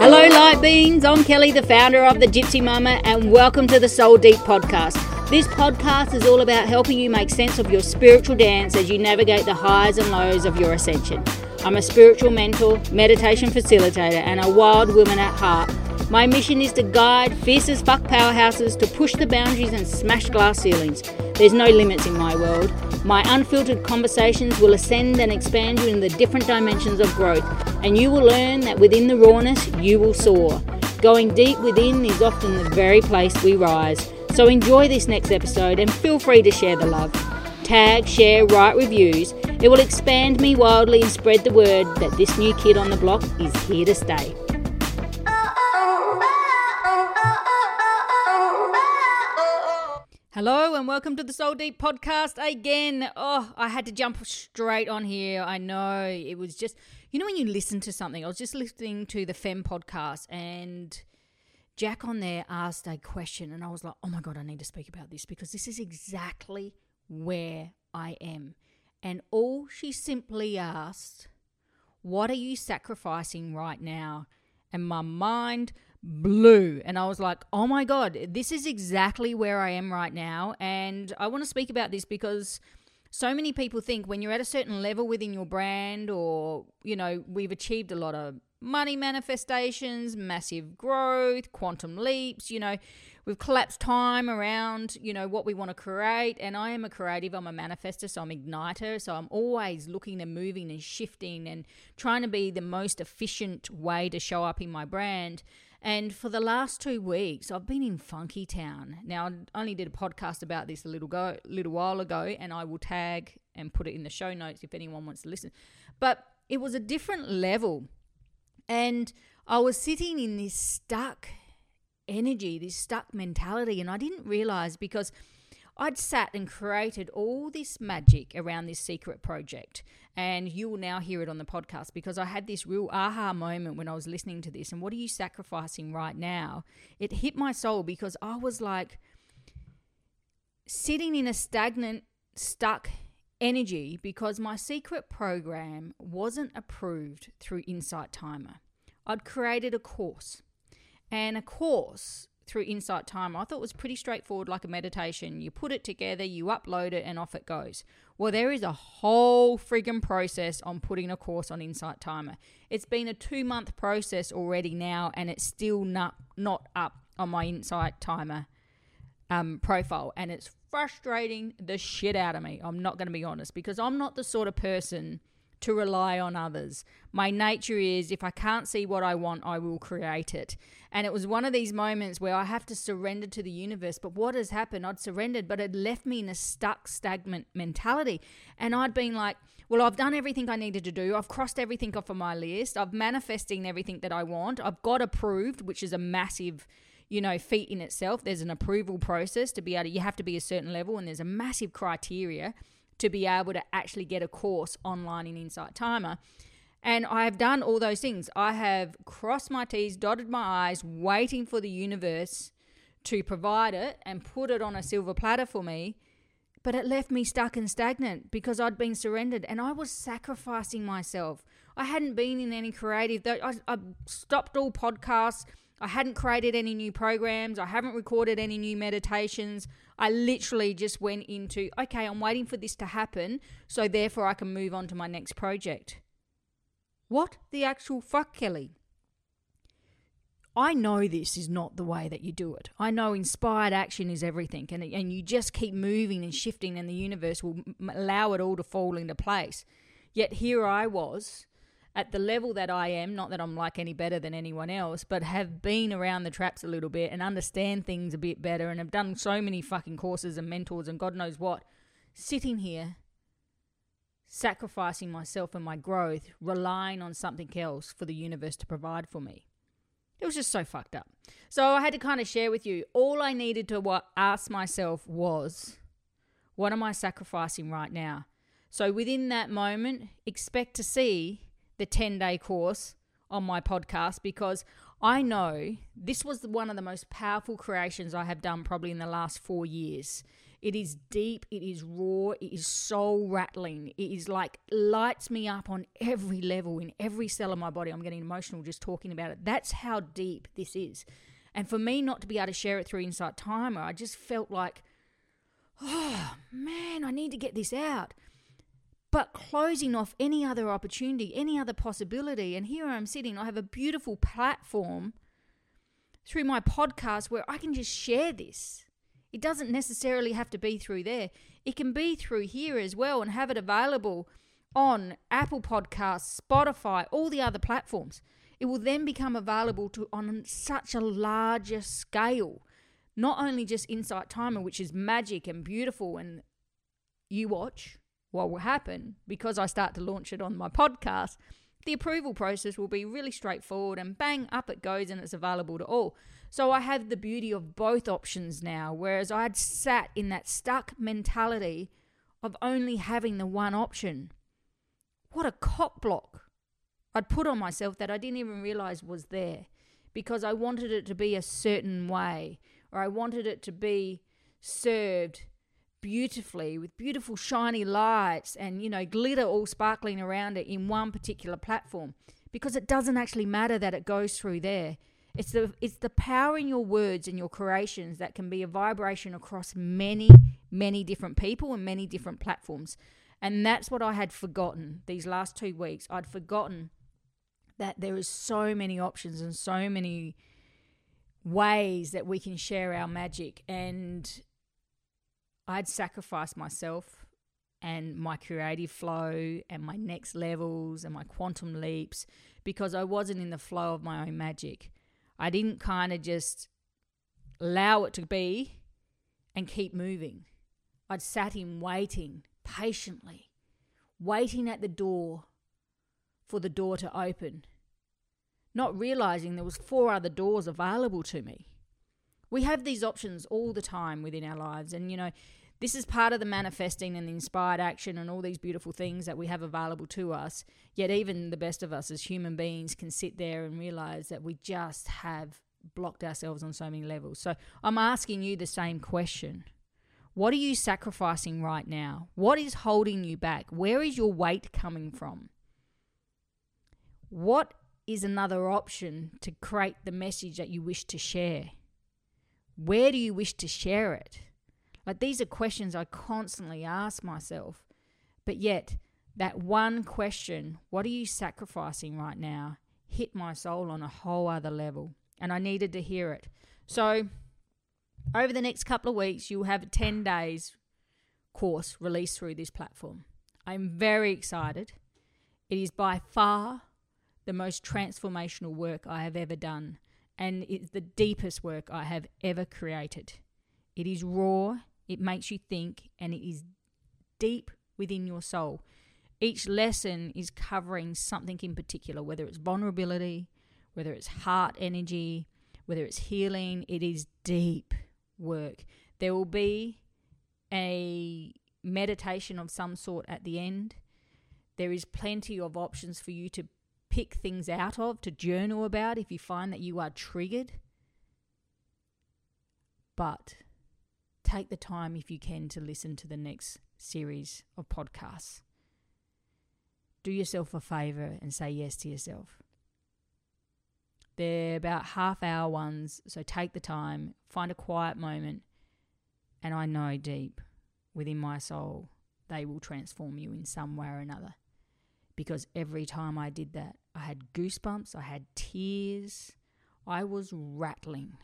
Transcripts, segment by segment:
Hello, Light Beans. I'm Kelley, the founder of the Gypsy Mumma, and welcome to the Soul Deep podcast. This podcast is all about helping you make sense of your spiritual dance as you navigate the highs and lows of your ascension. I'm a spiritual mentor, meditation facilitator, and a wild woman at heart. My mission is to guide fierce as fuck powerhouses to push the boundaries and smash glass ceilings. There's no limits in my world. My unfiltered conversations will ascend and expand you in the different dimensions of growth, and you will learn that within the rawness, you will soar. Going deep within is often the very place we rise. So enjoy this next episode and feel free to share the love. Tag, share, write reviews. It will expand me wildly and spread the word that this new kid on the block is here to stay. Hello and welcome to the Soul Deep podcast again. Oh, I had to jump straight on here. I know it was just, you know, when you listen to something, I was just listening to the Fem podcast and Jack on there asked a question, and I was like, oh my God, I need to speak about this because this is exactly where I am. And all she simply asked, What are you sacrificing right now? And my mind blew. And I was like, Oh my God, this is exactly where I am right now. And I want to speak about this because so many people think when you're at a certain level within your brand or you know we've achieved a lot of money manifestations, massive growth, quantum leaps, you know, we've collapsed time around, you know, what we want to create. And I am a creative, I'm a manifester, so I'm igniter. So I'm always looking and moving and shifting and trying to be the most efficient way to show up in my brand. And for the last two weeks, I've been in Funky Town. Now, I only did a podcast about this a little go, little while ago, and I will tag and put it in the show notes if anyone wants to listen. But it was a different level and I was sitting in this stuck energy, this stuck mentality, and I didn't realize because I'd sat and created all this magic around this secret project. And you will now hear it on the podcast because I had this real aha moment when I was listening to this. And what are you sacrificing right now? It hit my soul because I was like sitting in a stagnant, stuck energy because my secret program wasn't approved through Insight Timer. I'd created a course, and a course through Insight Timer I thought was pretty straightforward, like a meditation. You put it together, you upload it, and off it goes. Well, there is a whole friggin' process on putting a course on Insight Timer. It's been a two month process already now, and it's still not not up on my Insight Timer um, profile, and it's frustrating the shit out of me. I'm not going to be honest because I'm not the sort of person to rely on others. My nature is if I can't see what I want, I will create it. And it was one of these moments where I have to surrender to the universe. But what has happened? I'd surrendered, but it left me in a stuck, stagnant mentality. And I'd been like, well, I've done everything I needed to do. I've crossed everything off of my list. I've manifesting everything that I want. I've got approved, which is a massive you know, feat in itself. There's an approval process to be able to, you have to be a certain level, and there's a massive criteria to be able to actually get a course online in Insight Timer. And I have done all those things. I have crossed my T's, dotted my I's, waiting for the universe to provide it and put it on a silver platter for me. But it left me stuck and stagnant because I'd been surrendered and I was sacrificing myself. I hadn't been in any creative, I, I stopped all podcasts. I hadn't created any new programs. I haven't recorded any new meditations. I literally just went into, okay, I'm waiting for this to happen, so therefore I can move on to my next project. What the actual fuck, Kelley? I know this is not the way that you do it. I know inspired action is everything, and, and you just keep moving and shifting, and the universe will allow it all to fall into place. Yet here I was at the level that I am, not that I'm like any better than anyone else, but have been around the traps a little bit and understand things a bit better and have done so many fucking courses and mentors and God knows what, sitting here sacrificing myself and my growth, relying on something else for the universe to provide for me. It was just so fucked up. So I had to kind of share with you. All I needed to ask myself was, what am I sacrificing right now? So within that moment, expect to see the 10 day course on my podcast because I know this was one of the most powerful creations I have done probably in the last four years It is deep, it is raw, it is soul rattling. It is like lights me up on every level, in every cell of my body. I'm getting emotional just talking about it. That's how deep this is. And for me not to be able to share it through Insight Timer, I just felt like, oh man, I need to get this out. But closing off any other opportunity, any other possibility. And here I'm sitting, I have a beautiful platform through my podcast where I can just share this. It doesn't necessarily have to be through there. It can be through here as well and have it available on Apple Podcasts, Spotify, all the other platforms. It will then become available to on such a larger scale. Not only just Insight Timer, which is magic and beautiful, and you watch what will happen because I start to launch it on my podcast. The approval process will be really straightforward and bang, up it goes and it's available to all. So I have the beauty of both options now, whereas I'd sat in that stuck mentality of only having the one option. What a cock block I'd put on myself that I didn't even realize was there because I wanted it to be a certain way or I wanted it to be served beautifully with beautiful shiny lights and you know glitter all sparkling around it in one particular platform because it doesn't actually matter that it goes through there it's the it's the power in your words and your creations that can be a vibration across many many different people and many different platforms. And that's what I had forgotten these last 2 weeks. I'd forgotten that there is so many options and so many ways that we can share our magic and I'd sacrificed myself and my creative flow and my next levels and my quantum leaps because I wasn't in the flow of my own magic. I didn't kind of just allow it to be and keep moving. I'd sat in waiting patiently, waiting at the door for the door to open, not realizing there was four other doors available to me. We have these options all the time within our lives and you know this is part of the manifesting and the inspired action and all these beautiful things that we have available to us. Yet, even the best of us as human beings can sit there and realize that we just have blocked ourselves on so many levels. So, I'm asking you the same question. What are you sacrificing right now? What is holding you back? Where is your weight coming from? What is another option to create the message that you wish to share? Where do you wish to share it? Like these are questions I constantly ask myself. But yet, that one question, what are you sacrificing right now, hit my soul on a whole other level. And I needed to hear it. So, over the next couple of weeks, you'll have a 10 days course released through this platform. I'm very excited. It is by far the most transformational work I have ever done, and it's the deepest work I have ever created. It is raw, it makes you think, and it is deep within your soul. Each lesson is covering something in particular, whether it's vulnerability, whether it's heart energy, whether it's healing. It is deep work. There will be a meditation of some sort at the end. There is plenty of options for you to pick things out of, to journal about if you find that you are triggered. But take the time if you can to listen to the next series of podcasts. Do yourself a favor and say yes to yourself. They're about half hour ones, so take the time, find a quiet moment, and I know deep within my soul they will transform you in some way or another. Because every time I did that, I had goosebumps, I had tears, I was rattling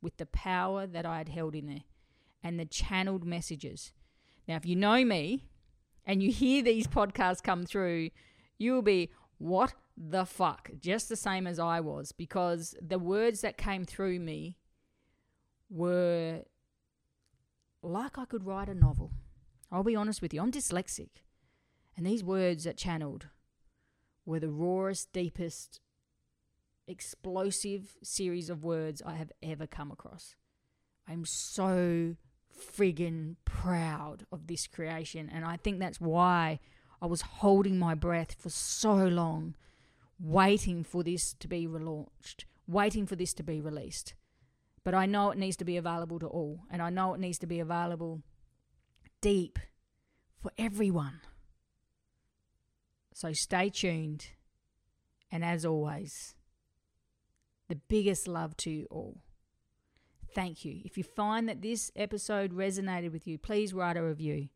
with the power that I had held in there and the channeled messages. Now, if you know me and you hear these podcasts come through, you will be, what the fuck? Just the same as I was, because the words that came through me were like I could write a novel. I'll be honest with you, I'm dyslexic. And these words that channeled were the rawest, deepest, explosive series of words I have ever come across. I'm so friggin' proud of this creation. And I think that's why I was holding my breath for so long, waiting for this to be relaunched, waiting for this to be released. But I know it needs to be available to all. And I know it needs to be available deep for everyone. So stay tuned. And as always, the biggest love to you all. Thank you. If you find that this episode resonated with you, please write a review.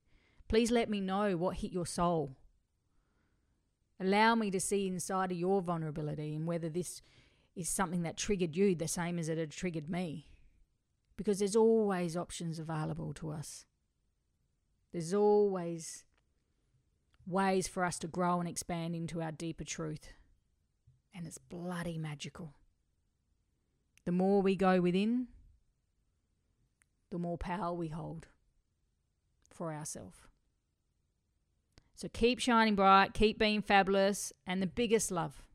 Please let me know what hit your soul. Allow me to see inside of your vulnerability and whether this is something that triggered you the same as it had triggered me. Because there's always options available to us. There's always ways for us to grow and expand into our deeper truth. And it's bloody magical. The more we go within, the more power we hold for ourselves. So keep shining bright, keep being fabulous, and the biggest love